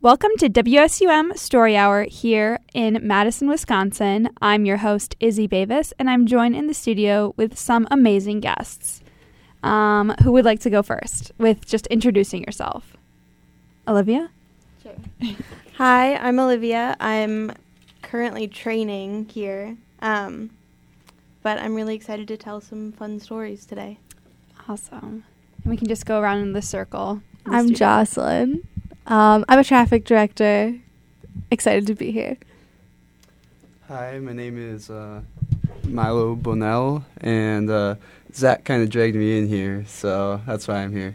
Welcome to WSUM Story Hour here in Madison, Wisconsin. I'm your host, Izzy Bavis, and I'm joined in the studio with some amazing guests. Um, who would like to go first with just introducing yourself? Olivia? Sure. Hi, I'm Olivia. I'm currently training here, um, but I'm really excited to tell some fun stories today. Awesome. And we can just go around in the circle. in the I'm studio. Jocelyn. Um, I'm a traffic director. Excited to be here. Hi, my name is uh, Milo Bonnell, and uh, Zach kind of dragged me in here, so that's why I'm here.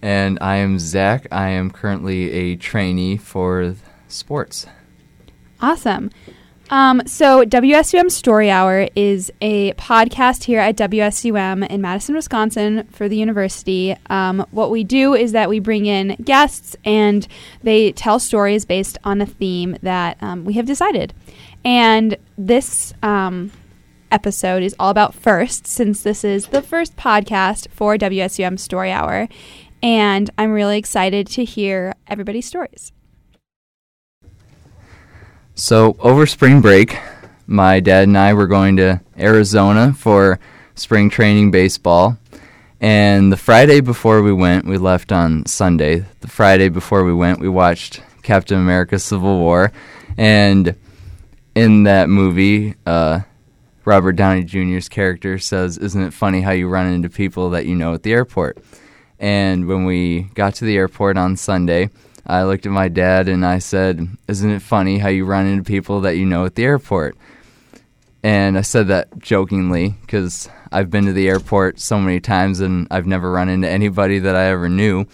And I am Zach. I am currently a trainee for sports. Awesome. Um, so, WSUM Story Hour is a podcast here at WSUM in Madison, Wisconsin for the university. Um, what we do is that we bring in guests and they tell stories based on a theme that um, we have decided. And this um, episode is all about first, since this is the first podcast for WSUM Story Hour. And I'm really excited to hear everybody's stories. So, over spring break, my dad and I were going to Arizona for spring training baseball. And the Friday before we went, we left on Sunday. The Friday before we went, we watched Captain America Civil War. And in that movie, uh, Robert Downey Jr.'s character says, Isn't it funny how you run into people that you know at the airport? And when we got to the airport on Sunday, I looked at my dad and I said, Isn't it funny how you run into people that you know at the airport? And I said that jokingly because I've been to the airport so many times and I've never run into anybody that I ever knew.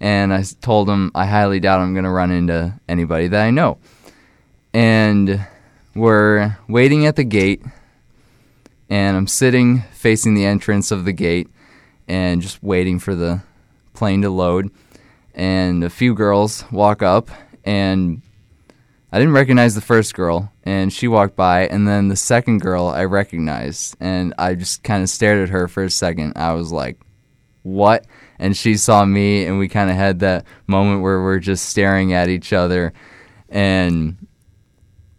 And I told him I highly doubt I'm going to run into anybody that I know. And we're waiting at the gate, and I'm sitting facing the entrance of the gate and just waiting for the plane to load and a few girls walk up and I didn't recognize the first girl and she walked by and then the second girl I recognized and I just kind of stared at her for a second. I was like, "What?" And she saw me and we kind of had that moment where we're just staring at each other and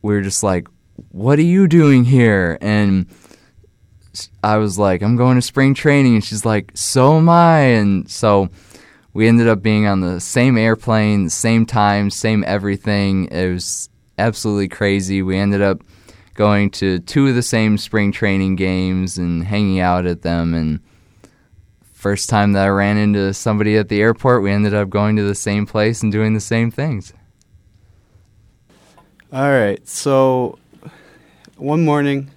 we were just like, "What are you doing here?" And I was like, "I'm going to spring training." And she's like, "So am I." And so we ended up being on the same airplane, same time, same everything. It was absolutely crazy. We ended up going to two of the same spring training games and hanging out at them. And first time that I ran into somebody at the airport, we ended up going to the same place and doing the same things. All right, so one morning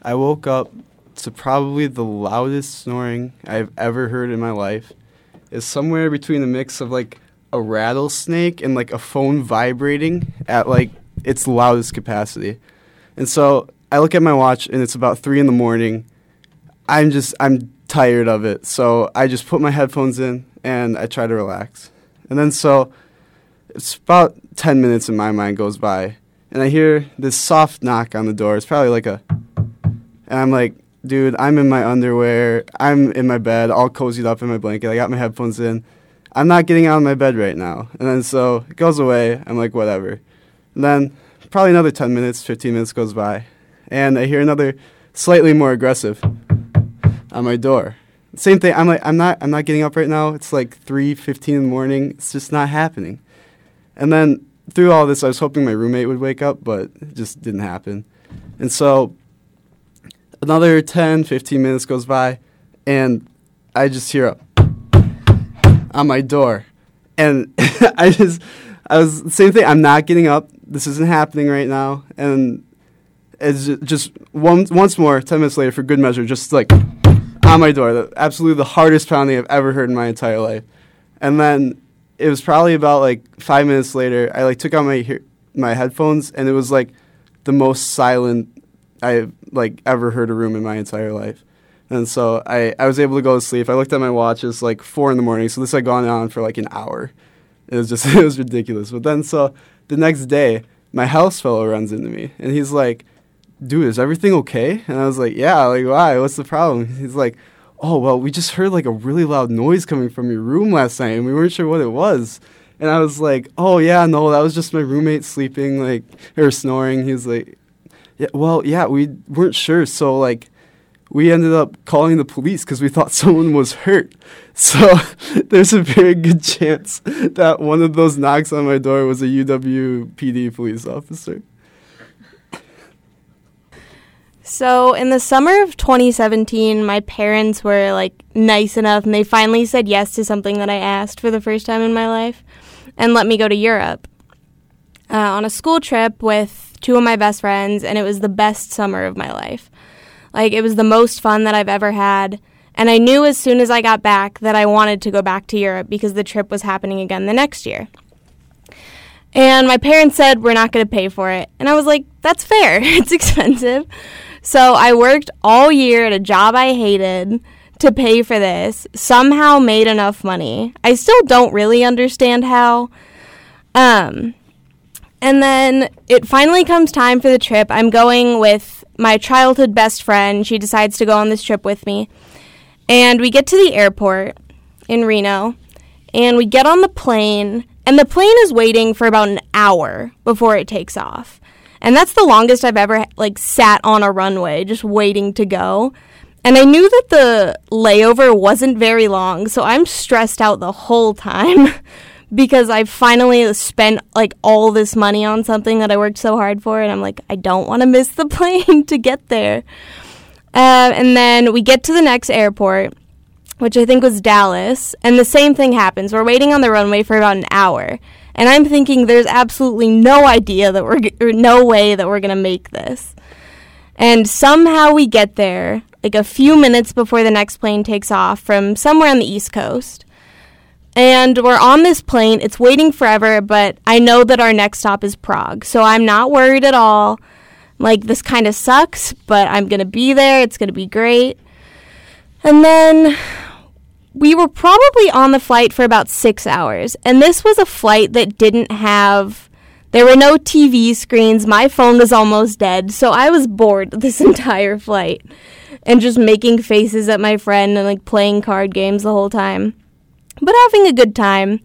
I woke up to probably the loudest snoring I've ever heard in my life. It's somewhere between a mix of like a rattlesnake and like a phone vibrating at like its loudest capacity. And so I look at my watch and it's about three in the morning. I'm just I'm tired of it, so I just put my headphones in and I try to relax. And then so it's about 10 minutes in my mind goes by and i hear this soft knock on the door it's probably like a and i'm like dude i'm in my underwear. I'm in my bed all cozied up in my blanket. I got my headphones in. I'm not getting out of my bed right now. And then so it goes away. I'm like whatever. And then probably another 10 minutes 15 minutes goes by and i hear another slightly more aggressive on my door. Same thing i'm like i'm not i'm not getting up right now. It's like 3.15 in the morning. It's just not happening. And then through all this, I was hoping my roommate would wake up, but it just didn't happen. And so another 10, 15 minutes goes by, and I just hear a on my door. And I just, I was, same thing, I'm not getting up. This isn't happening right now. And it's just one, once more, 10 minutes later, for good measure, just like on my door. The, absolutely the hardest pounding I've ever heard in my entire life. And then it was probably about like five minutes later. I like took out my my headphones, and it was like the most silent I've like ever heard a room in my entire life. And so I, I was able to go to sleep. I looked at my watch. Like four in the morning. So this had gone on for like an hour. It was just it was ridiculous. But then so the next day, my house fellow runs into me, and he's like, "Dude, is everything okay?" And I was like, "Yeah." Like, why? What's the problem? He's like, "Oh, well, we just heard like a really loud noise coming from your room last night, and we weren't sure what it was." And I was like, "Oh yeah, no, that was just my roommate sleeping like or snoring." He was like, "Yeah, well, yeah, we weren't sure, so like we ended up calling the police because we thought someone was hurt. So there's a very good chance that one of those knocks on my door was a UW PD police officer." So, in the summer of 2017, my parents were like nice enough and they finally said yes to something that I asked for the first time in my life and let me go to Europe uh, on a school trip with two of my best friends, and it was the best summer of my life. Like, it was the most fun that I've ever had. And I knew as soon as I got back that I wanted to go back to Europe because the trip was happening again the next year. And my parents said, We're not going to pay for it. And I was like, That's fair. it's expensive. So I worked all year at a job I hated to pay for this, somehow made enough money. I still don't really understand how. Um, and then it finally comes time for the trip. I'm going with my childhood best friend. She decides to go on this trip with me. And we get to the airport in Reno, and we get on the plane, and the plane is waiting for about an hour before it takes off. And that's the longest I've ever like sat on a runway just waiting to go. And I knew that the layover wasn't very long, so I'm stressed out the whole time because I finally spent like all this money on something that I worked so hard for, and I'm like, I don't want to miss the plane to get there. Uh, and then we get to the next airport, which I think was Dallas, and the same thing happens. We're waiting on the runway for about an hour, and I'm thinking there's absolutely no idea that we're, g- no way that we're gonna make this. And somehow we get there, like a few minutes before the next plane takes off from somewhere on the East Coast. And we're on this plane. It's waiting forever, but I know that our next stop is Prague. So I'm not worried at all. Like, this kind of sucks, but I'm going to be there. It's going to be great. And then we were probably on the flight for about six hours. And this was a flight that didn't have, there were no TV screens. My phone was almost dead. So I was bored this entire flight and just making faces at my friend and like playing card games the whole time but having a good time.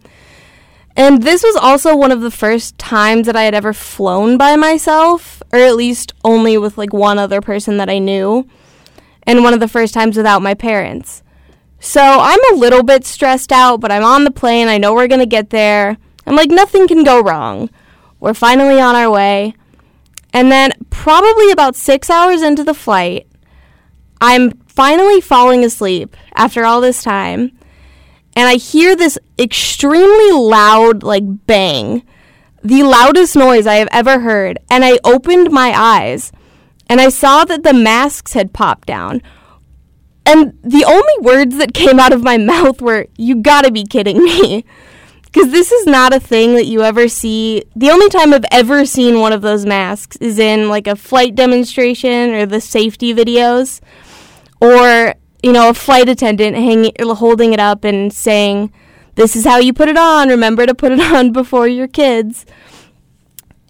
And this was also one of the first times that I had ever flown by myself, or at least only with like one other person that I knew, and one of the first times without my parents. So I'm a little bit stressed out, but I'm on the plane. I know we're going to get there. I'm like, nothing can go wrong. We're finally on our way. And then, probably about six hours into the flight, I'm finally falling asleep after all this time and I hear this extremely loud, like, bang. The loudest noise I have ever heard. And I opened my eyes and I saw that the masks had popped down. And the only words that came out of my mouth were, You gotta be kidding me. Because this is not a thing that you ever see. The only time I've ever seen one of those masks is in like a flight demonstration or the safety videos. Or you know, a flight attendant hanging, holding it up and saying, "This is how you put it on. Remember to put it on before your kids."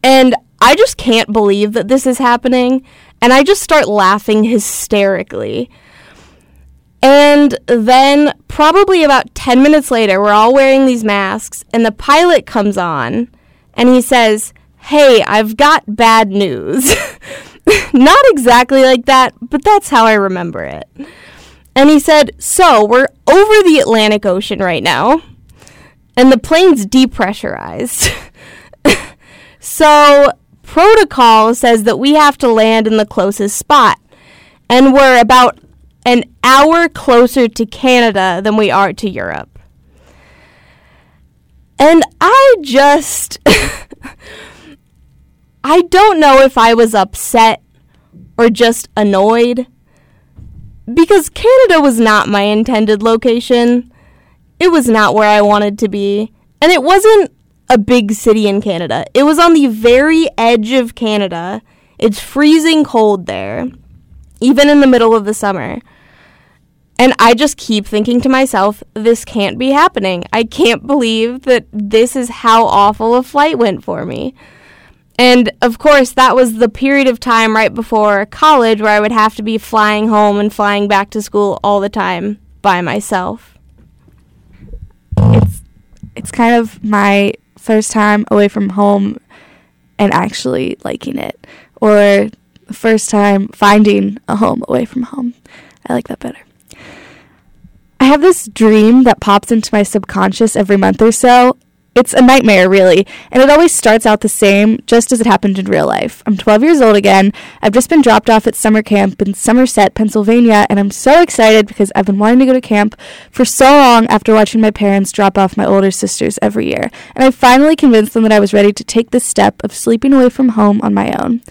And I just can't believe that this is happening, and I just start laughing hysterically. And then, probably about 10 minutes later, we're all wearing these masks, and the pilot comes on and he says, Hey, I've got bad news. Not exactly like that, but that's how I remember it. And he said, So, we're over the Atlantic Ocean right now, and the plane's depressurized. so, protocol says that we have to land in the closest spot. And we're about an hour closer to Canada than we are to Europe. And I just. I don't know if I was upset or just annoyed because Canada was not my intended location. It was not where I wanted to be. And it wasn't a big city in Canada. It was on the very edge of Canada. It's freezing cold there, even in the middle of the summer. And I just keep thinking to myself, this can't be happening. I can't believe that this is how awful a flight went for me. And of course, that was the period of time right before college where I would have to be flying home and flying back to school all the time by myself. It's it's kind of my first time away from home and actually liking it, or the first time finding a home away from home. I like that better. I have this dream that pops into my subconscious every month or so. It's a nightmare, really, and it always starts out the same, just as it happened in real life. I'm 12 years old again. I've just been dropped off at summer camp in Somerset, Pennsylvania, and I'm so excited because I've been wanting to go to camp for so long after watching my parents drop off my older sisters every year. And I finally convinced them that I was ready to take this step of sleeping away from home on my own.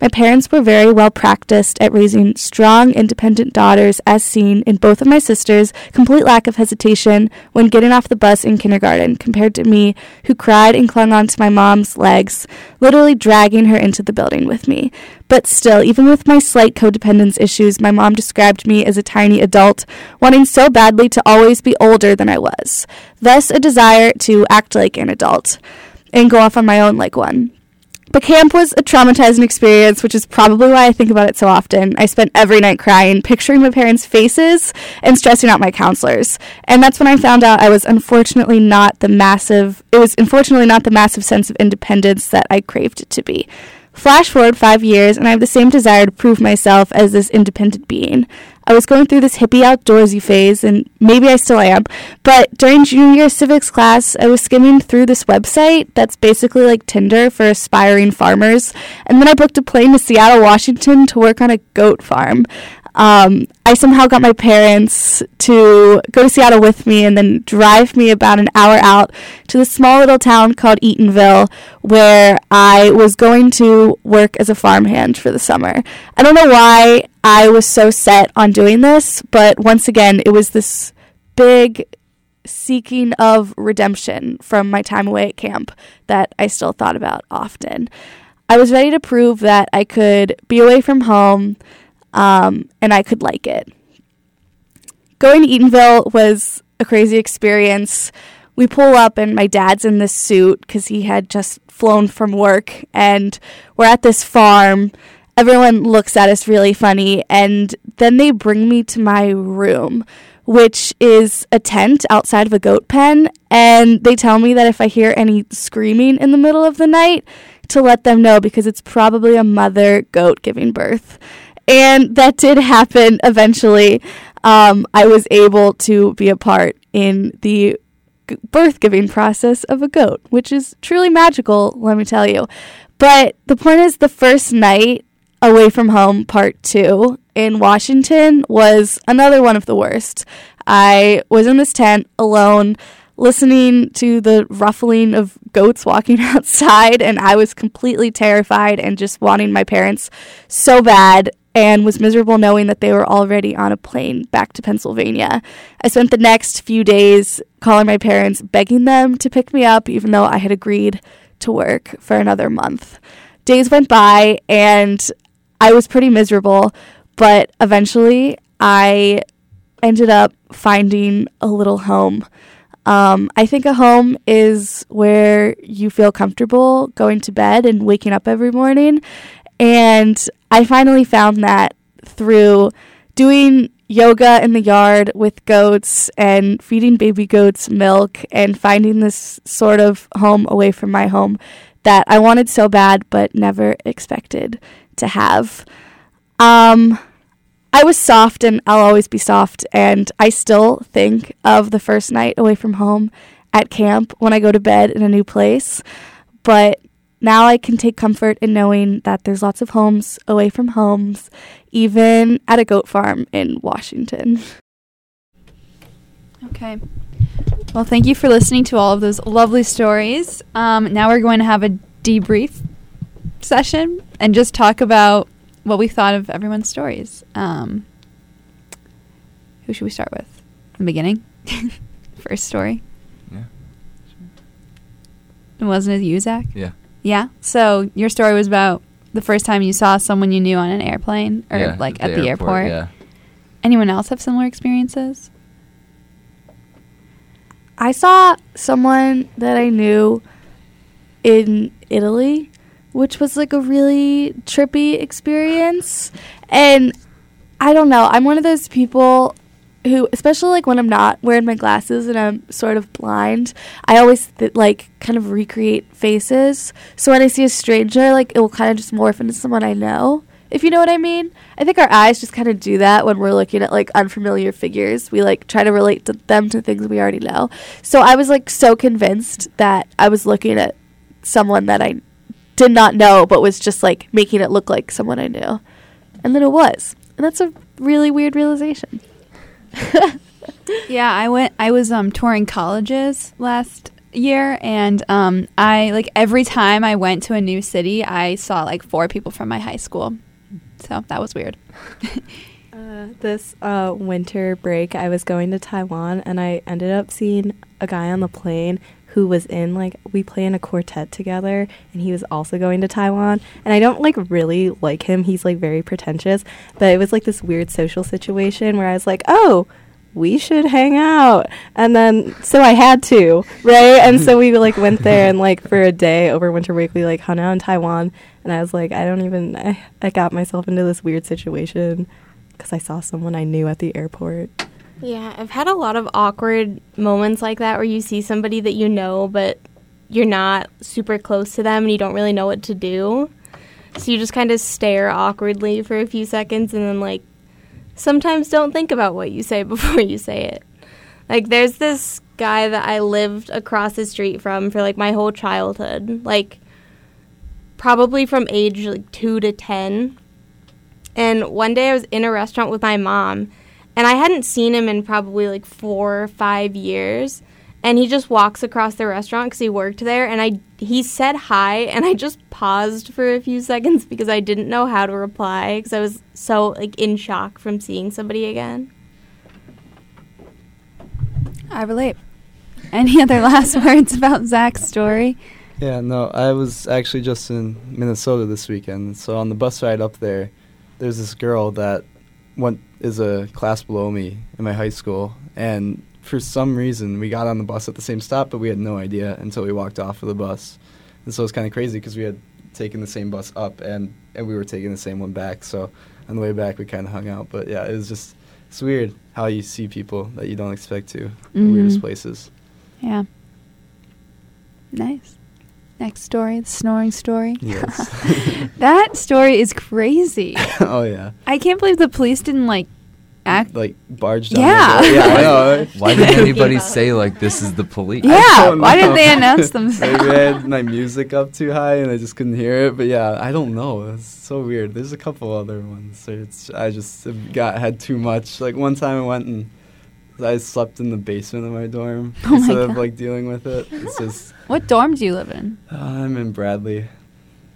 My parents were very well practiced at raising strong, independent daughters, as seen in both of my sisters' complete lack of hesitation when getting off the bus in kindergarten, compared to me, who cried and clung onto my mom's legs, literally dragging her into the building with me. But still, even with my slight codependence issues, my mom described me as a tiny adult, wanting so badly to always be older than I was. Thus, a desire to act like an adult and go off on my own like one. But camp was a traumatizing experience, which is probably why I think about it so often. I spent every night crying, picturing my parents' faces, and stressing out my counselors. And that's when I found out I was unfortunately not the massive, it was unfortunately not the massive sense of independence that I craved it to be. Flash forward five years, and I have the same desire to prove myself as this independent being. I was going through this hippie outdoorsy phase, and maybe I still am, but during junior year civics class, I was skimming through this website that's basically like Tinder for aspiring farmers, and then I booked a plane to Seattle, Washington to work on a goat farm. Um, I somehow got my parents to go to Seattle with me and then drive me about an hour out to the small little town called Eatonville, where I was going to work as a farmhand for the summer. I don't know why I was so set on doing this, but once again, it was this big seeking of redemption from my time away at camp that I still thought about often. I was ready to prove that I could be away from home um, and I could like it. Going to Eatonville was a crazy experience. We pull up, and my dad's in this suit because he had just flown from work, and we're at this farm. Everyone looks at us really funny, and then they bring me to my room, which is a tent outside of a goat pen, and they tell me that if I hear any screaming in the middle of the night, to let them know because it's probably a mother goat giving birth and that did happen eventually. Um, I was able to be a part in the birth giving process of a goat, which is truly magical, let me tell you. But the point is, the first night away from home, part two, in Washington was another one of the worst. I was in this tent alone listening to the ruffling of goats walking outside, and I was completely terrified and just wanting my parents so bad and was miserable knowing that they were already on a plane back to Pennsylvania. I spent the next few days calling my parents, begging them to pick me up, even though I had agreed to work for another month. Days went by, and I was pretty miserable, but eventually I ended up finding a little home. Um, I think a home is where you feel comfortable going to bed and waking up every morning. And I finally found that through doing yoga in the yard with goats and feeding baby goats milk and finding this sort of home away from my home that I wanted so bad but never expected to have. Um, I was soft and I'll always be soft, and I still think of the first night away from home at camp when I go to bed in a new place. But now I can take comfort in knowing that there's lots of homes away from homes, even at a goat farm in Washington. Okay. Well, thank you for listening to all of those lovely stories. Um, now we're going to have a debrief session and just talk about what we thought of everyone's stories. Um, who should we start with? The beginning? First story? Yeah. It wasn't it you, Zach? Yeah. Yeah. So your story was about the first time you saw someone you knew on an airplane or yeah, like at the airport. Yeah. Anyone else have similar experiences? I saw someone that I knew in Italy, which was like a really trippy experience. And I don't know, I'm one of those people who, especially like when I'm not wearing my glasses and I'm sort of blind, I always th- like kind of recreate faces. So when I see a stranger, like it will kind of just morph into someone I know. If you know what I mean, I think our eyes just kind of do that when we're looking at like unfamiliar figures. We like try to relate to them to things we already know. So I was like so convinced that I was looking at someone that I did not know, but was just like making it look like someone I knew, and then it was, and that's a really weird realization. Yeah, I went. I was um touring colleges last year, and um I like every time I went to a new city, I saw like four people from my high school. So that was weird. Uh, this uh, winter break, I was going to Taiwan, and I ended up seeing a guy on the plane who was in like we play in a quartet together, and he was also going to Taiwan. And I don't like really like him; he's like very pretentious. But it was like this weird social situation where I was like, oh. We should hang out, and then so I had to, right? And so we like went there, and like for a day over winter break, we like hung out in Taiwan, and I was like, I don't even, I, I got myself into this weird situation because I saw someone I knew at the airport. Yeah, I've had a lot of awkward moments like that where you see somebody that you know, but you're not super close to them and you don't really know what to do. So you just kind of stare awkwardly for a few seconds and then, like, sometimes don't think about what you say before you say it. Like, there's this guy that I lived across the street from for, like, my whole childhood. Like, probably from age, like, two to 10. And one day I was in a restaurant with my mom and I hadn't seen him in probably like four or five years. And he just walks across the restaurant because he worked there, and I he said hi, and I just paused for a few seconds because I didn't know how to reply because I was so like in shock from seeing somebody again. I relate. Any other last words about Zach's story? Yeah, no, I was actually just in Minnesota this weekend. So on the bus ride up there, there's this girl that went is a class below me in my high school, and for some reason we got on the bus at the same stop, but we had no idea until we walked off of the bus, and so it was kind of crazy because we had taken the same bus up and and we were taking the same one back. So on the way back we kind of hung out, but yeah, it was just it's weird how you see people that you don't expect to in the weirdest Mhm. places. Yeah. Nice. Next story, the snoring story. Yes. That story is crazy. oh yeah, I can't believe the police didn't like act. like barged down. Yeah. The door. yeah, I know. Why didn't anybody say like this is the police? Yeah, why didn't they announce themselves? Maybe I had my music up too high and I just couldn't hear it. But yeah, I don't know. It's so weird. There's a couple other ones. So It's I just got had too much. Like one time I went and I slept in the basement of my dorm Oh my instead of like dealing with it. It's just What dorm do you live in? uh, I'm in Bradley.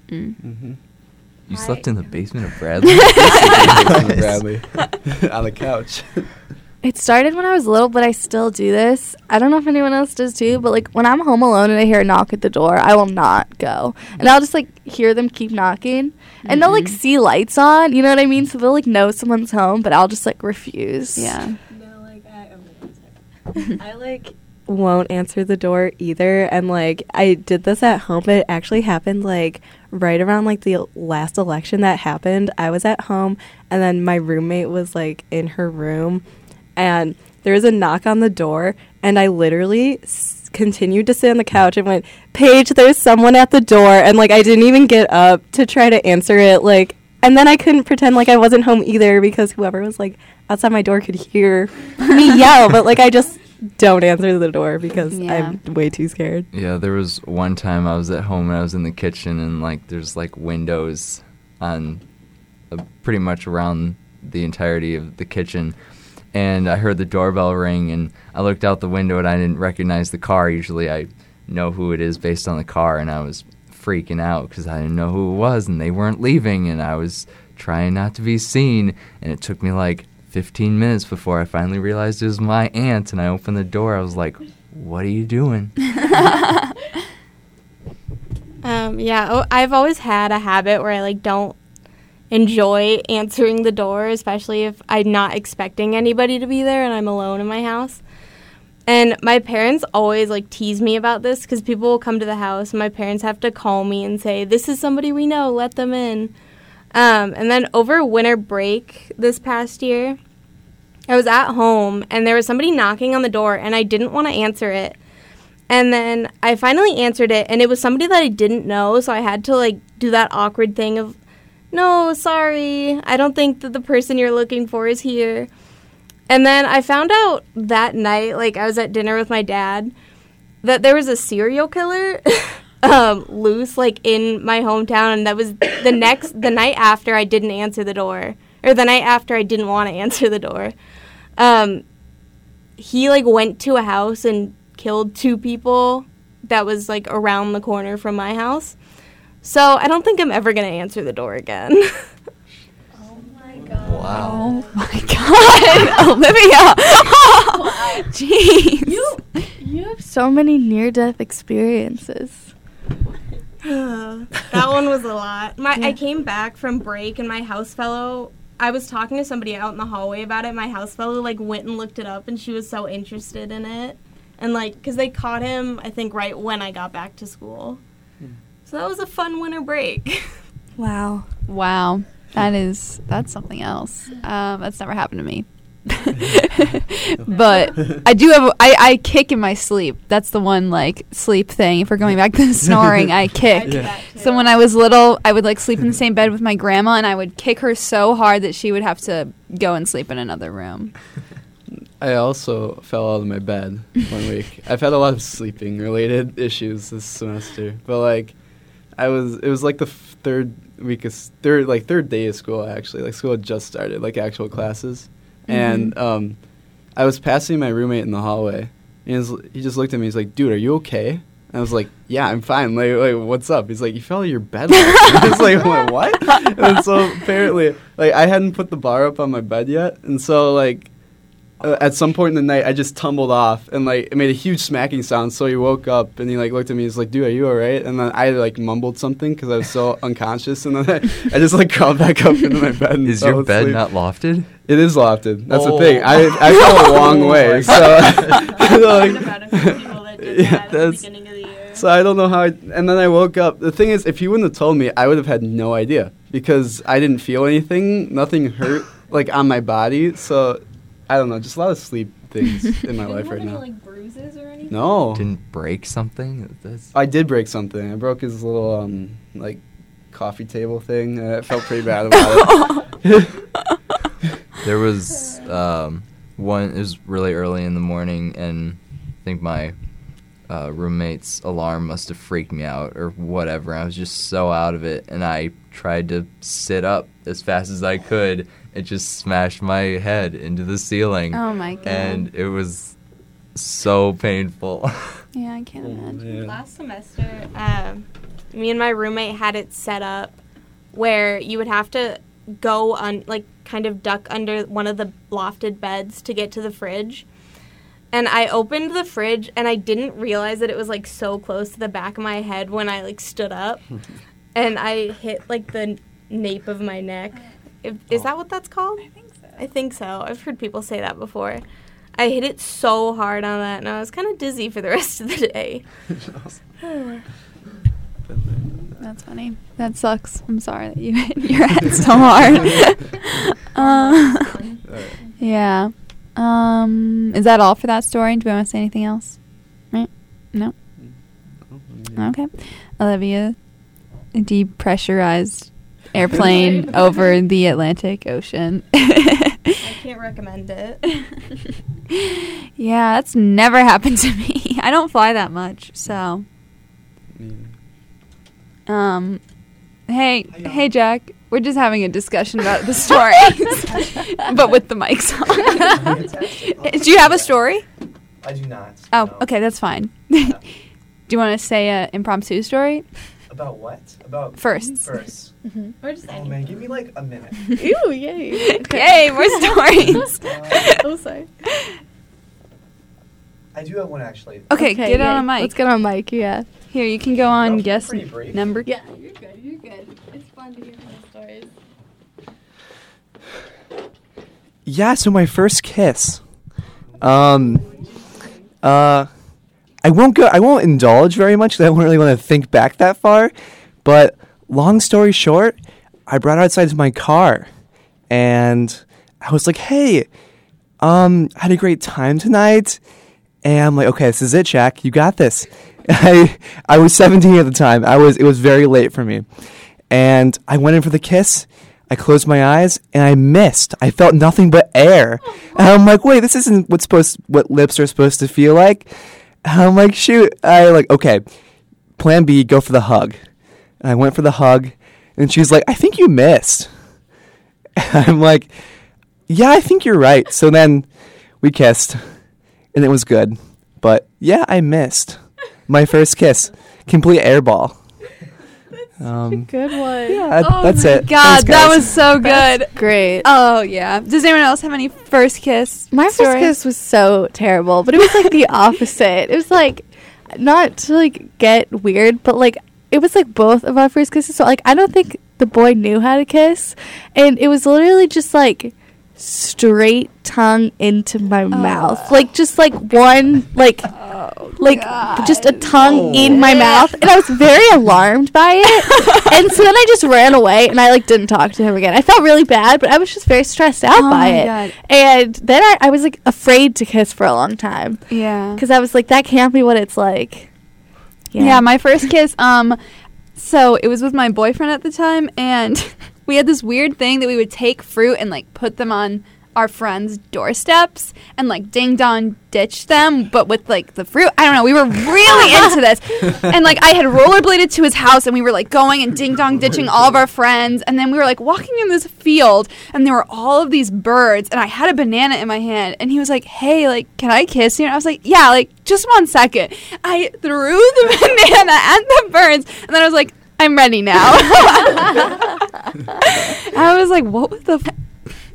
Mm. hmm You slept in the basement of Bradley. Bradley on the couch. It started when I was little, but I still do this. I don't know if anyone else does too, but like when I'm home alone and I hear a knock at the door, I will not go. And I'll just like hear them keep knocking. And they'll like Mhm. see lights on, you know what I mean? So they'll like know someone's home, but I'll just like refuse. Yeah. I like won't answer the door either, and like I did this at home, but it actually happened like right around like the last election that happened. I was at home, and then my roommate was like in her room, and there was a knock on the door, and I literally. S- continued to sit on the couch and went paige there's someone at the door and like i didn't even get up to try to answer it like and then i couldn't pretend like i wasn't home either because whoever was like outside my door could hear me yell, but like I just don't answer the door because Yeah. I'm way too scared. Yeah, there was one time I was at home and I was in the kitchen and like there's like windows on uh, pretty much around the entirety of the kitchen. And I heard the doorbell ring and I looked out the window and I didn't recognize the car. Usually I know who it is based on the car and I was freaking out because I didn't know who it was and they weren't leaving and I was trying not to be seen and it took me like 15 minutes before I finally realized it was my aunt and I opened the door. I was like, "What are you doing?" Um, yeah, oh, I've always had a habit where I like don't enjoy answering the door, especially if I'm not expecting anybody to be there and I'm alone in my house. And my parents always like tease me about this because people will come to the house and my parents have to call me and say, "This is somebody we know, let them in." Um, and then over winter break this past year, I was at home and there was somebody knocking on the door and I didn't want to answer it. And then I finally answered it and it was somebody that I didn't know, so I had to like do that awkward thing of no, sorry. I don't think that the person you're looking for is here. And then I found out that night, like I was at dinner with my dad, that there was a serial killer um, loose like in my hometown, and that was the next the night after I didn't answer the door, or the night after I didn't want to answer the door. Um, he like went to a house and killed two people that was like around the corner from my house. So I don't think I'm ever gonna answer the door again. Wow. Oh my god, Olivia! Jeez. You, you have so many near death experiences. that one was a lot. My Yeah. I came back from break and my house fellow. I was talking to somebody out in the hallway about it. My house fellow like went and looked it up, and she was so interested in it, and like because they caught him, I think right when I got back to school. Hmm. So that was a fun winter break. Wow. Wow, that is that's something else. Um, that's never happened to me. but I do have I, I kick in my sleep. That's the one like sleep thing. If we're going back to snoring, I kick. Yeah. So when I was little, I would like sleep in the same bed with my grandma, and I would kick her so hard that she would have to go and sleep in another room. I also fell out of my bed one week. I've had a lot of sleeping related issues this semester, but like, I was it was like the f- third week of third like third day of school actually. Like school had just started, like actual classes, and um, I was passing my roommate in the hallway, and he, was, he just looked at me. He's like, "Dude, are you okay?" And I was like, "Yeah, I'm fine." Like, like what's up? He's like, "You fell out of your bed." last night." I was like, "What? what?" And so apparently, like, I hadn't put the bar up on my bed yet, and so like uh, at some point in the night, I just tumbled off and like it made a huge smacking sound. So he woke up and he like looked at me. He's like, "Dude, are you all right?" And then I like mumbled something because I was so unconscious, and then I, I just like crawled back up into my bed. And Is your bed asleep. not lofted? It is lofted. That's Oh. the thing. I I fell a long way, my so Yeah, that's- so I don't know how. I, and then I woke up. The thing is, if you wouldn't have told me, I would have had no idea because I didn't feel anything. Nothing hurt like on my body. So I don't know. Just a lot of sleep things in my life right now. Like bruises or anything? No, Didn't break something? That's I did break something. I broke his little um like coffee table thing. And I felt pretty bad about it. There was um, one. It was really early in the morning, and I think my uh, roommate's alarm must have freaked me out or whatever. I was just so out of it, and I tried to sit up as fast as I could. It just smashed my head into the ceiling, Oh my god. and it was so painful. yeah, I can't imagine. Yeah. Last semester, um, me and my roommate had it set up where you would have to go on, like, kind of duck under one of the lofted beds to get to the fridge. And I opened the fridge and I didn't realize that it was like so close to the back of my head when I like stood up. and I hit like the nape of my neck. If, is that what that's called? I think so. I think so. I've heard people say that before. I hit it so hard on that and I was kind of dizzy for the rest of the day. That's funny. That sucks. I'm sorry that you hit your head so hard. uh, yeah. Um, is that all for that story? Do we want to say anything else? Right? No. Okay. Olivia, a depressurized airplane over the Atlantic Ocean. I can't recommend it. yeah, that's never happened to me. I don't fly that much, so. Um, hey, hey, Jack. We're just having a discussion about the stories, but with the mics on. do you have a story? I do not. Oh, no. okay, that's fine. do you want to say a impromptu story About what? About first? First. Or just Oh man, give me like a minute. Ooh, yay. Yay, more stories. Uh, oh, sorry. I do have one actually. Okay, get yay. on a mic. Let's get on a mic, yeah. Here, you can go on Well, guess pretty brief. number. Yeah, you're good. You're good. It's fun to hear those stories. Yeah, so my first kiss. Um uh I won't go I won't indulge very much 'cause I don't really want to think back that far, but long story short, I brought outside to my car and I was like, "Hey, um, I had a great time tonight. And I'm like, okay, this is it, Jack. You got this. I I was 17 at the time. I was it was very late for me, and I went in for the kiss. I closed my eyes and I missed. I felt nothing but air. And I'm like, wait, this isn't what's supposed what lips are supposed to feel like. And I'm like, shoot. I like, okay. Plan B, go for the hug. And I went for the hug, and she's like, I think you missed. I'm like, yeah, I think you're right. So then we kissed, and it was good. But yeah, I missed my first kiss, complete airball. Um, Good one. yeah, Oh that's my it. God, Thanks, that was so good. Great. Oh yeah. Does anyone else have any first kiss? My first kiss was so terrible, but it was like the opposite. It was like not to like get weird, but like it was like both of our first kisses. So like I don't think the boy knew how to kiss, and it was literally just like straight tongue into my mouth, like just like one like like just a tongue oh. in my mouth, and I was very alarmed by it. and so then I just ran away, and I like didn't talk to him again. I felt really bad, but I was just very stressed out Oh by it. God. And then I, I was like afraid to kiss for a long time Yeah. because I was like, that can't be what it's like. Yeah. my first kiss. Um, so it was with my boyfriend at the time, and we had this weird thing that we would take fruit and like put them on our friends' doorsteps and like ding dong ditch them, but with like the fruit. I don't know. We were really into this, and like I had rollerbladed to his house, and we were like going and ding dong oh ditching all of our friends, and then we were like walking in this field, and there were all of these birds, and I had a banana in my hand, and he was like, "Hey, like, can I kiss you?" And I was like, "Yeah, like just one second. I threw the banana at the birds, and then I was like. I'm ready now. I was like, what was the f-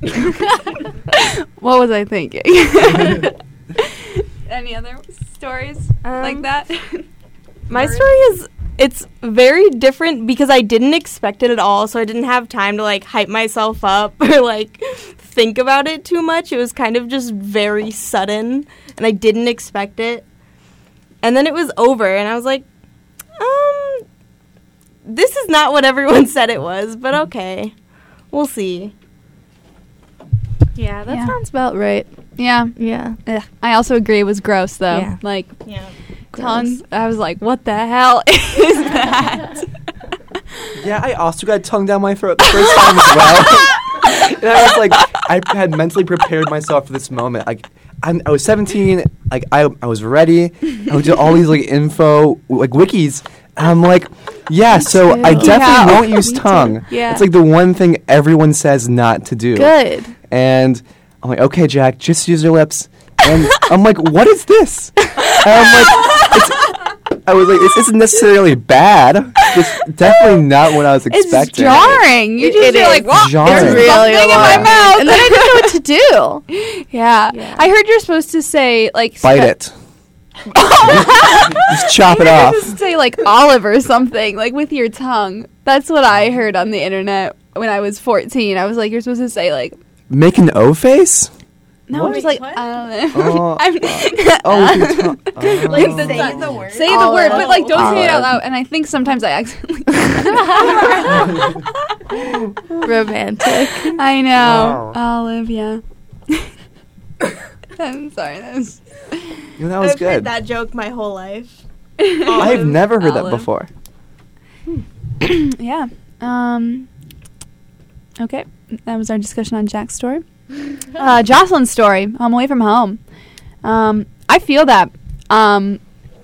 what was I thinking? Any other stories like Um, that? My story is it's very different because I didn't expect it at all, so I didn't have time to like hype myself up or like think about it too much. It was kind of just very sudden and I didn't expect it. And then it was over and I was like, um this is not what everyone said it was, but okay. We'll see. Yeah, that Yeah. sounds about right. yeah. Yeah. Ugh, I also agree it was gross though. Yeah. Like Yeah. tongue I was like, what the hell is that? Yeah, I also got tongue down my throat the first time as well. and I was like, I had mentally prepared myself for this moment. Like, I'm, I was 17. Like, I, I was ready. I would do all these like info like wikis. And I'm like, yeah. So I definitely Yeah. won't use Me too. tongue. Yeah. It's like the one thing everyone says not to do. Good. And I'm like, okay, Jack, just use your lips. And I'm like, what is this? And I'm like, it's, I was like, this isn't necessarily bad. It's definitely not what I was it's expecting. jarring. You It- just it you're is like, what? jarring. There's It's really something in my alarming. mouth. And then I didn't know what to do. yeah. Yeah. I heard you're supposed to say like Bite spe- it. Just chop it You're off. supposed to say like olive or something, like with your tongue. That's what I heard on the internet when I was 14. I was like, you're supposed to say like, Make an O face? no, I'm just like, I don't know. Oh, I'm, oh, with. Oh. like the Say tongue. the word. Say the word, but like don't say it out loud. And I think sometimes I accidentally. Romantic. I know. Wow. Olive, yeah. I'm sorry. That was, You know, that was I've heard that joke my whole life. I've never heard that Olive. before. yeah. Um. Okay, that was our discussion on Jack's story. Uh, Jocelyn's story. I'm away from home. Um, I feel that. Um,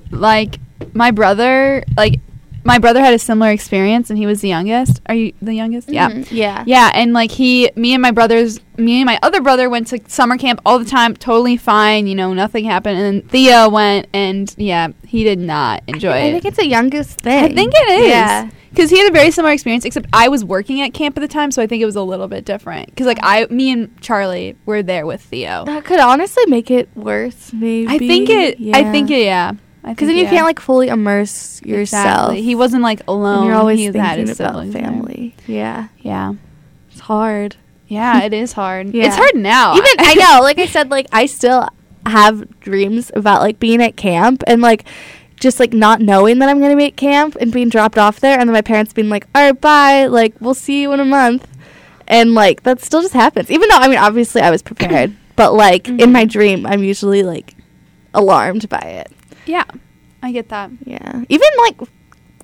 like my brother, like my brother had a similar experience, and he was the youngest. Are you the youngest? Yeah. Mhm. Yeah. Yeah, and like he, me and my brothers, me and my other brother went to summer camp all the time, totally fine, you know, nothing happened. And then Theo went, and yeah, he did not enjoy I it. I think it's a youngest thing. I think it is. Yeah. Because he had a very similar experience, except I was working at camp at the time, so I think it was a little bit different. Because like I, me and Charlie were there with Theo. That could honestly make it worse, maybe. I think it. I think it. Yeah. Because then you can't like fully immerse yourself. Exactly. He wasn't like alone. and you're always he thinking about there. family. Yeah. Yeah. It's hard. Yeah, it is hard. Yeah. It's hard now. Even I know, like I said, like I still have dreams about like being at camp and like just like not knowing that I'm gonna be at camp and being dropped off there and then my parents being like, All right, bye, like we'll see you in a month and like that still just happens. Even though I mean obviously I was prepared. but like in mm-hmm. my dream, I'm usually like alarmed by it. Yeah, I get that. Yeah. Even like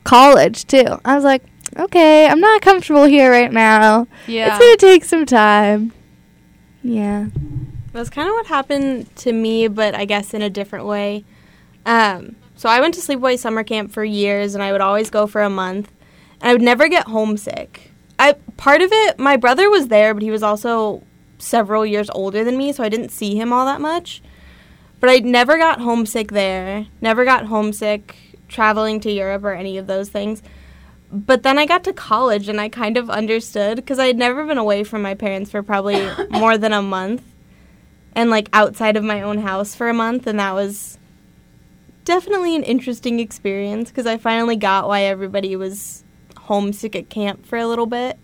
college too. I was like, okay, I'm not comfortable here right now. Yeah. It's gonna take some time. Yeah. That's kind of what happened to me, but I guess in a different way. Um, so I went to sleepaway summer camp for years, and I would always go for a month, and I would never get homesick. I part of it, my brother was there, but he was also several years older than me, so I didn't see him all that much. But I never got homesick there. Never got homesick traveling to Europe or any of those things. But then I got to college and I kind of understood because I had never been away from my parents for probably more than a month and like outside of my own house for a month and that was definitely an interesting experience because I finally got why everybody was homesick at camp for a little bit.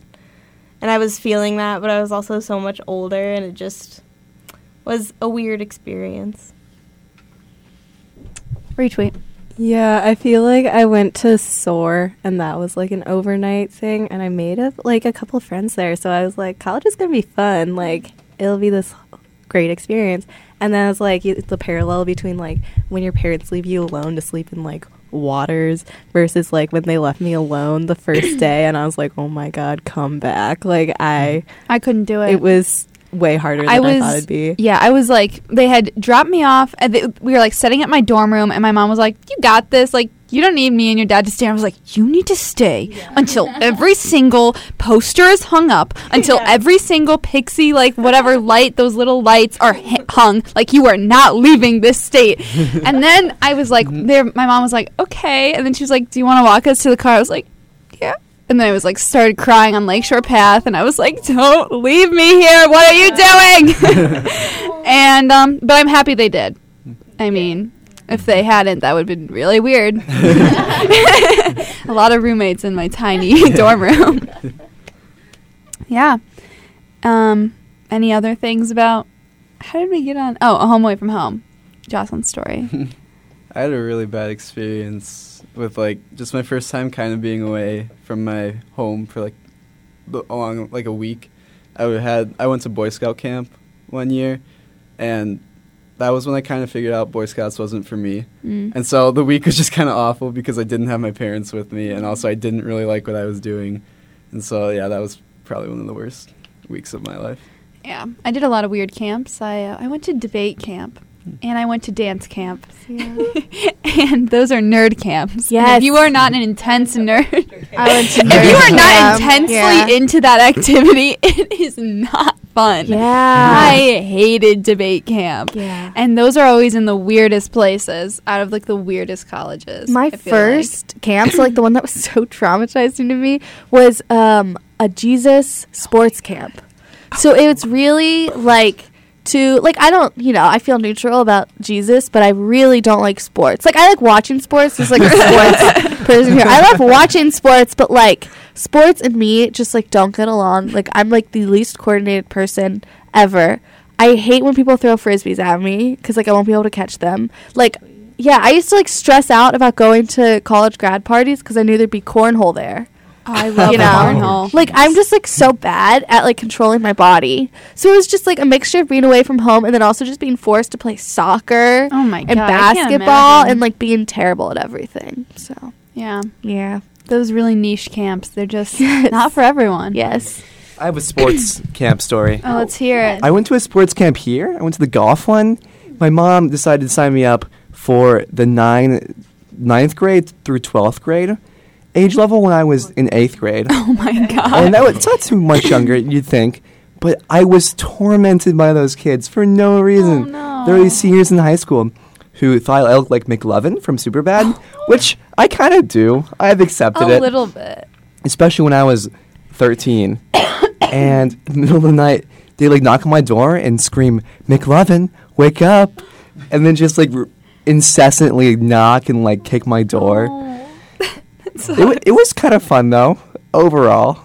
And I was feeling that, but I was also so much older and it just was a weird experience. Retweet. Yeah, I feel like I went to SOAR and that was like an overnight thing and I made up like a couple friends there. So I was like, college is going to be fun. Like, it'll be this great experience. And then I was like, it's the parallel between like when your parents leave you alone to sleep in like waters versus like when they left me alone the first day and I was like, oh my God, come back. Like, I, I couldn't do it. it was way harder than I I, was, thought it'd be. yeah, I was like, they had dropped me off. And they, we were like setting up my dorm room, and my mom was like, "You got this. Like, you don't need me and your dad to stay." And I was like, "You need to stay until every single poster is hung up, until every single pixie, like whatever light, those little lights are hi- hung. Like, you are not leaving this state." and then I was like, there. My mom was like, "Okay," and then she was like, "Do you want to walk us to the car?" I was like, "Yeah." And then I was like, started crying on Lakeshore Path, and I was like, "Don't leave me here! What are you doing?" and um, but I'm happy they did. I mean, if they hadn't, that would have been really weird. A lot of roommates in my tiny dorm room. yeah. Um, any other things about? How did we get on? Oh, a home away from home. Jocelyn's story. I had a really bad experience with like just my first time kind of being away from my home for like along like a week. I had I went to Boy Scout camp one year, and that was when I kind of figured out Boy Scouts wasn't for me. Mm. And so the week was just kind of awful because I didn't have my parents with me, and also I didn't really like what I was doing. And so yeah, that was probably one of the worst weeks of my life. Yeah, I did a lot of weird camps. I uh, I went to debate camp, and I went to dance camp, and those are nerd camps. And if you are not an intense nerd, I went to if you are not camp. intensely Yeah. into that activity, it is not fun. Yeah. I hated debate camp. Yeah. And those are always in the weirdest places, out of like the weirdest colleges. My like. first camp, so like the one that was so traumatizing to me, was um, a Jesus sports camp. So it was really like to like I don't you know I feel neutral about Jesus, but I really don't like sports. Like I like watching sports. There's like a sports person here. I love watching sports, but like sports and me just like don't get along. Like I'm like the least coordinated person ever. I hate when people throw frisbees at me because like I won't be able to catch them. Like yeah, I used to like stress out about going to college grad parties because I knew there'd be cornhole there. I love you know, cornhole. like I'm just like so bad at like controlling my body. So it was just like a mixture of being away from home and then also just being forced to play soccer oh my and god, I can't basketball and like being terrible at everything. So yeah, yeah, those really niche camps. They're just Yes. not for everyone. yes. I have a sports camp story. Oh, let's hear it. I went to a sports camp here. I went to the golf one. My mom decided to sign me up for the nine, ninth grade through 12th grade age level when I was in eighth grade. oh my god. and that was it's not too much younger, you'd think. But I was tormented by those kids for no reason. Oh, no. There were these seniors in high school who thought I looked like McLovin from Superbad, which I kind of do. I've accepted it a little bit. especially when I was 13. and in the middle of the night, they like knock on my door and scream, "McLovin, wake up!" and then just like r- incessantly knock and like kick my door. Oh. That's It, wa- it was kind of fun though, overall.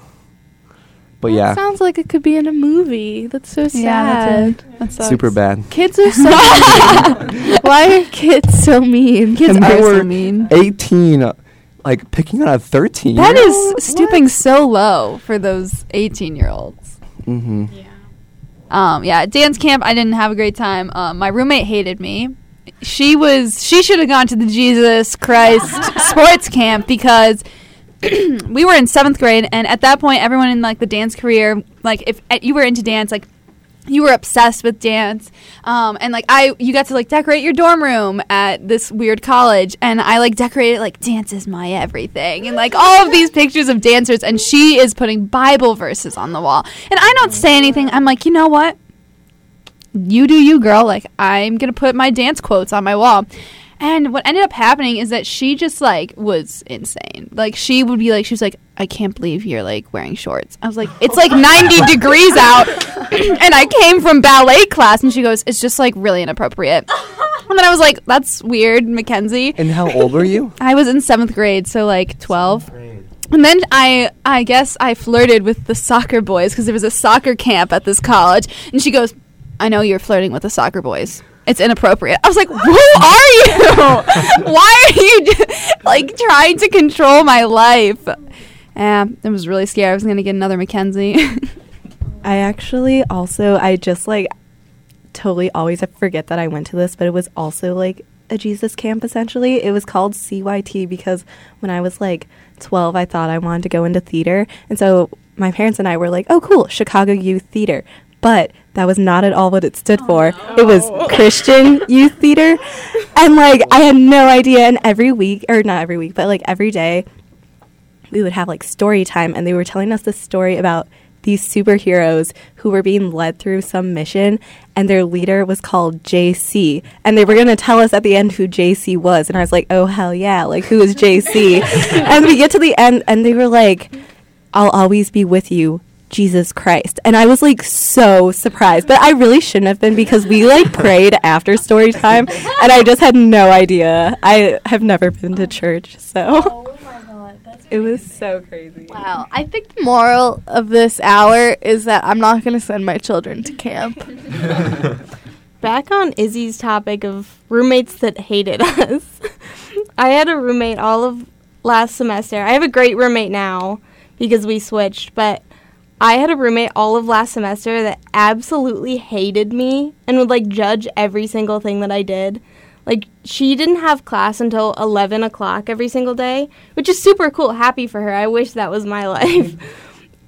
But That yeah, sounds like it could be in a movie. That's so sad. Yeah, that's it. That super bad. Kids are so mean. Why are kids so mean? Kids And are they so mean. 18, uh, like picking on a 13. That is stooping so low for those 18 year olds. Mm-hmm. Yeah. Um, yeah, dance camp. I didn't have a great time. Um, my roommate hated me. She was. She should have gone to the Jesus Christ sports camp because we were in seventh grade, and at that point, everyone in like the dance career, like if uh, you were into dance, like you were obsessed with dance. Um, and like i you got to like decorate your dorm room at this weird college and i like decorated like dance is my everything and like all of these pictures of dancers and she is putting bible verses on the wall. And i don't say anything. I'm like you know what you do you girl like i'm gonna put my dance quotes on my wall and what ended up happening is that she just like was insane. Like she would be like, she was like, I can't believe you're like wearing shorts. I was like, it's like 90 degrees out, and I came from ballet class, and she goes, it's just like really inappropriate. And then I was like, that's weird, Mackenzie. And how old were you? I was in seventh grade, so like 12. And then I, I guess I flirted with the soccer boys because there was a soccer camp at this college, and she goes, "I know you're flirting with the soccer boys. It's inappropriate." I was like, "Who are you? Why are you like trying to control my life?" Yeah, it was really scary. I was gonna get another Mackenzie. I actually also I just like totally always forget that I went to this, but it was also like a Jesus camp essentially. It was called CYT because when I was like 12, I thought I wanted to go into theater. And so my parents and I were like, "Oh cool, Chicago Youth Theater." But that was not at all what it stood for. It was Christian Youth Theater. And like I had no idea. And every week or not every week, but like every day we would have like story time. And they were telling us this story about these superheroes who were being led through some mission. And their leader was called JC and they were going to tell us at the end who JC was. And I was like oh hell yeah. Like who is JC and we get to the end and they were like I'll always be with you Jesus Christ. And I was like so surprised. But I really shouldn't have been because we like prayed after story time and I just had no idea. I have never been to church, so it was so crazy. Wow. I think the moral of this hour is that I'm not going to send my children to camp. Back on Izzy's topic of roommates that hated us. I had a roommate all of last semester. I have a great roommate now because we switched, but I had a roommate all of last semester that absolutely hated me and would like judge every single thing that I did. Like she didn't have class until eleven o'clock every single day, which is super cool. Happy for her. I wish that was my life.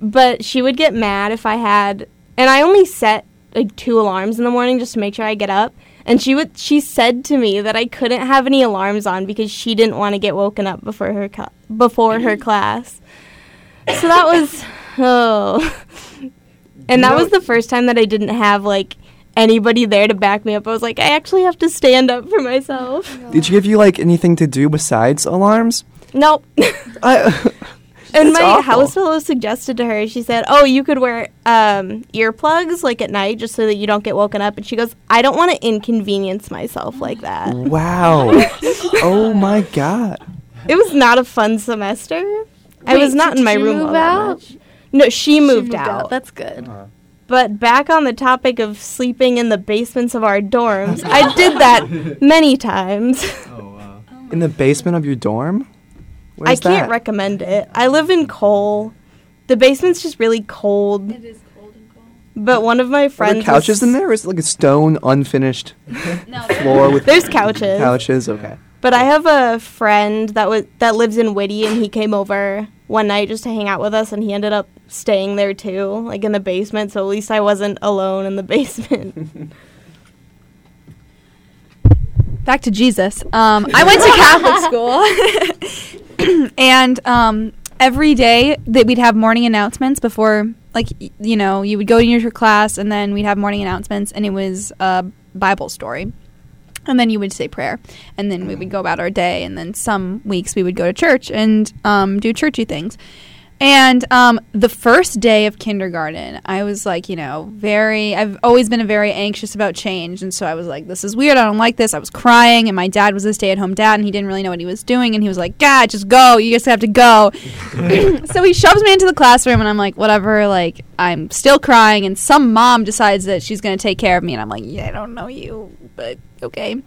but she would get mad if I had, and I only set like two alarms in the morning just to make sure I get up. And she would she said to me that I couldn't have any alarms on because she didn't want to get woken up before her before her class. So that was oh. And that was the first time that I didn't have like anybody there to back me up. I was like, I actually have to stand up for myself. Did she give you like anything to do besides alarms? Nope. I, And my awful. house fellow suggested to her, she said, "Oh, you could wear um, earplugs like at night, just so that you don't get woken up." And she goes, "I don't want to inconvenience myself like that." wow. oh my god. It was not a fun semester. I was not in my room move all that much. No, she moved, She out. That's good. But back on the topic of sleeping in the basements of our dorms, I did that many times. Oh, In the basement of your dorm? Where's I can't that? recommend it. I live in Cole. The basement's just really cold. It is cold and cold. But one of my Are friends there couches in there? Or is it like a stone, unfinished floor with There's couches. couches? Okay. But I have a friend that was that lives in Witte, and he came over one night just to hang out with us, and he ended up staying there too, like in the basement. So at least I wasn't alone in the basement. back to Jesus. Um, I went to Catholic school, and um, every day that we'd have morning announcements before, like y- you know, you would go to your class, and then we'd have morning announcements, and it was a Bible story. And then you would say prayer, and then we would go about our day. And then some weeks we would go to church and um, do churchy things. And um, the first day of kindergarten, I was like, you know, very, I've always been very anxious about change. And so I was like, this is weird. I don't like this. I was crying. And my dad was a stay at home dad, and he didn't really know what he was doing. And he was like, God, just go. You just have to go. so he shoves me into the classroom, and I'm like, whatever. Like, I'm still crying. And some mom decides that she's going to take care of me. And I'm like, yeah, I don't know you, but okay.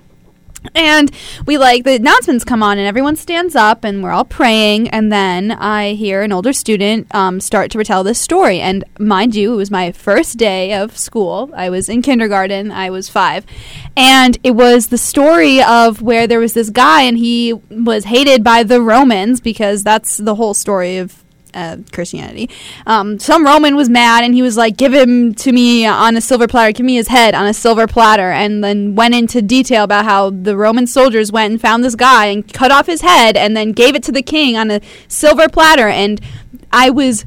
And we like the announcements come on, and everyone stands up, and we're all praying. And then I hear an older student um, start to retell this story. And mind you, it was my first day of school. I was in kindergarten. I was five, and it was the story of where there was this guy, and he was hated by the Romans because that's the whole story of uh, Christianity. Um, some Roman was mad and he was like, "Give him to me on a silver platter. Give me his head on a silver platter." And then went into detail about how the Roman soldiers went and found this guy and cut off his head and then gave it to the king on a silver platter. And I was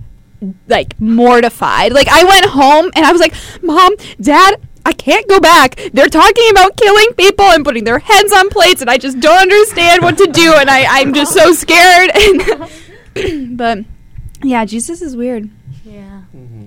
like mortified. Like I went home and I was like, "Mom, Dad." I can't go back. They're talking about killing people and putting their heads on plates, and I just don't understand what to do, and I, I'm just so scared. But yeah, Jesus is weird. Yeah. Mm-hmm.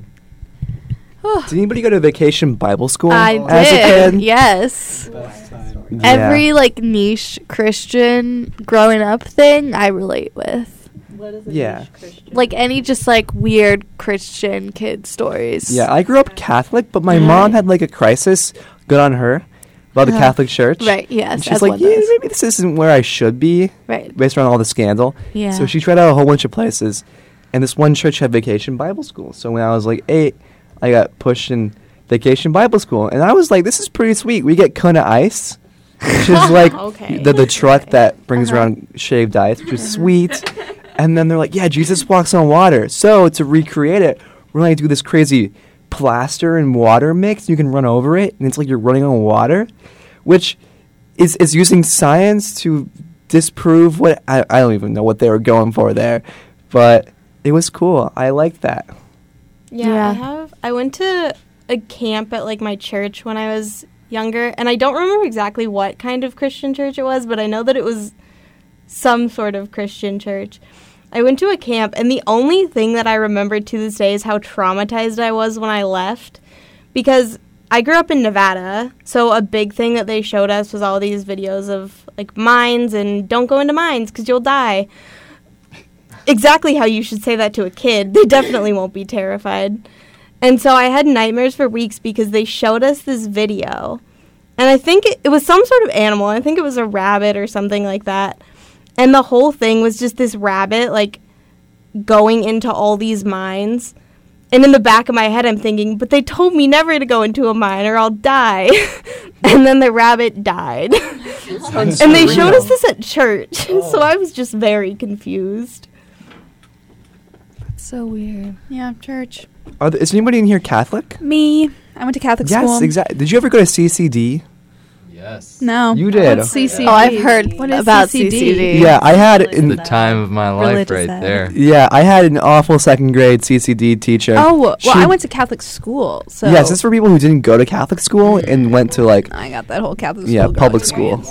Did anybody go to vacation Bible school I as did. a kid? Yes. Yeah. Every like niche Christian growing up thing I relate with. What is a yeah. Like any just like weird Christian kid stories. Yeah, I grew up Catholic, but my mom had like a crisis. Good on her about the Uh, Catholic Church. Right, yes. And she's like, yeah, does. maybe this isn't where I should be, Right. based on all the scandal. Yeah. So she tried out a whole bunch of places, and this one church had vacation Bible school. So when I was like eight, I got pushed in vacation Bible school, and I was like, this is pretty sweet. We get Kona ice, which is like Okay. the the truck that brings uh-huh. around shaved ice, which is sweet. And then they're like, yeah, Jesus walks on water. So to recreate it, we're gonna do this crazy plaster and water mix. You can run over it, and it's like you're running on water, which is is using science to disprove what I, I don't even know what they were going for there, but it was cool. I liked that. Yeah, Yeah. I have. I went to a camp at like my church when I was younger, and I don't remember exactly what kind of Christian church it was, but I know that it was some sort of Christian church. I went to a camp, and the only thing that I remember to this day is how traumatized I was when I left, because I grew up in Nevada, so a big thing that they showed us was all these videos of like mines and don't go into mines because you'll die exactly how you should say that to a kid. They definitely won't be terrified. And so I had nightmares for weeks because they showed us this video. And I think it, it was some sort of animal. I think it was a rabbit or something like that. And the whole thing was just this rabbit, like, going into all these mines. And in the back of my head, I'm thinking, but they told me never to go into a mine or I'll die. and then the rabbit died. and they showed us this at church. so oh. I was just very confused. So weird. Yeah, church. Are there, is anybody in here Catholic? Me. I went to Catholic yes, school. Yes, exactly. Did you ever go to CCD? Yes. No. You did. What's CCD? Oh, I've heard What is about CCD? CCD. Yeah, I had in The time of my life Religious right ed. there. Yeah, I had an awful second grade CCD teacher. Oh, well, She- I went to Catholic school, so Yes, this is for people who didn't go to Catholic school and went to like I got that whole Catholic school. yeah public school.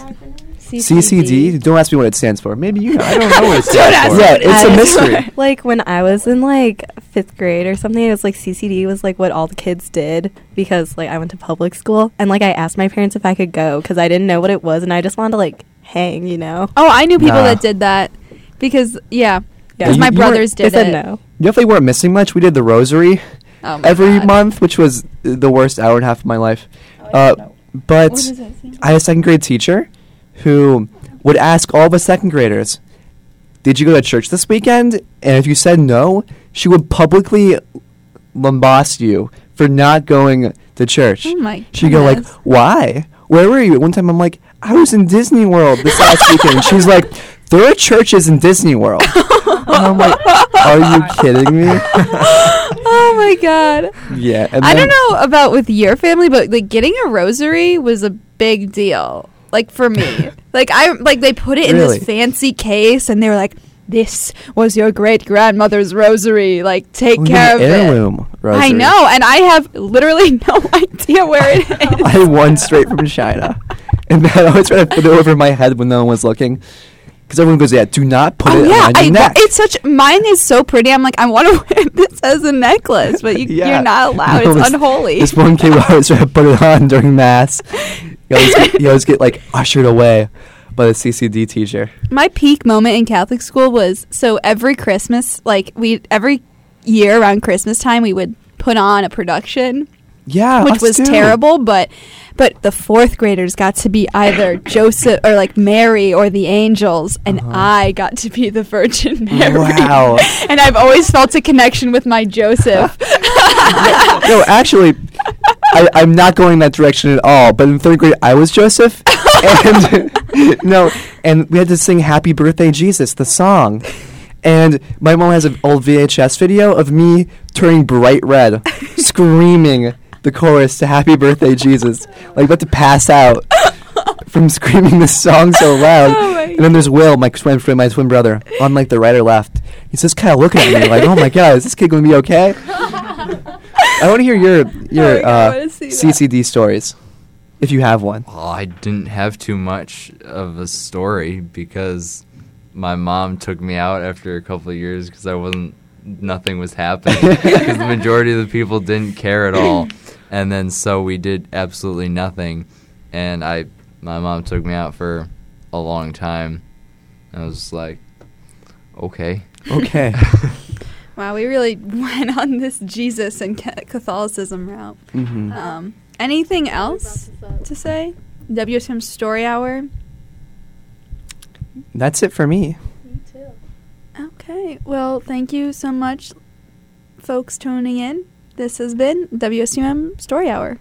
Experience. CCD. Don't ask me what it stands for. Maybe you know. I don't know what it stands ask for. me Yeah, it's a I- mystery. like when I was in like fifth grade or something, it was like CCD was like what all the kids did because like I went to public school and like I asked my parents if I could go because I didn't know what it was and I just wanted to like hang, you know. Oh, I knew people Nah. that did that because yeah, Yeah. because You- my you brothers did said it. no. You definitely weren't missing much. We did the rosary Oh every God. month, which was the worst hour and a half of my life. Uh, but I had a second grade teacher who would ask all the second graders, "Did you go to church this weekend?" And if you said no, she would publicly lambast you for not going to church. Oh my She'd go like, "Why? Where were you?" One time, I'm like, "I was in Disney World this last weekend." She's like, "There are churches in Disney World." and I'm like, "Are you kidding me?" oh my god. yeah. And I then- don't know about with your family, but like getting a rosary was a big deal. Like for me, like I like they put it in Really? this fancy case, and they were like, "This was your great grandmother's rosary. Like take oh, We care of an it." rosary. I know, and I have literally no idea where it is. I one straight from China, and then I always try to put it over my head when no one was looking, because everyone goes, "Yeah, do not put Oh it yeah, I, neck." it's such. Mine is so pretty. I'm like, I want to wear this as a necklace, but you, Yeah. you're not allowed. No, it's this- unholy. This one kid would always to put it on during mass. You always, get, he always get like ushered away by the CCD teacher. my peak moment in Catholic school was so every Christmas, like we every year around Christmas time, we would put on a production, Yeah, which was too. terrible. But but the fourth graders got to be either Joseph or like Mary or the angels, and Uh-huh. I got to be the Virgin Mary. Wow. and I've always felt a connection with my Joseph. no, actually, I, I'm not going that direction at all. But in third grade, I was Joseph, and no, and we had to sing "Happy Birthday, Jesus" the song. And my mom has an old VHS video of me turning bright red, screaming the chorus to "Happy Birthday, Jesus," like about to pass out from screaming this song so loud. Oh and then there's Will, my twin friend, my twin brother, on like the right or left. He's just kind of looking at me like, "Oh my god, is this kid gonna be okay?" I want to hear your your Oh my God, I uh, that. CCD stories, if you have one. Well, I didn't have too much of a story because my mom took me out after a couple of years because I wasn't, nothing was happening because the majority of the people didn't care at all, and then so we did absolutely nothing, and I, my mom took me out for a long time. I was just like, okay. Okay. wow, we really went on this Jesus and Catholicism route. hmm Um, anything else to say? WSUM Story Hour. That's it for me. Okay. Well, thank you so much, folks, tuning in. This has been WSUM Story Hour.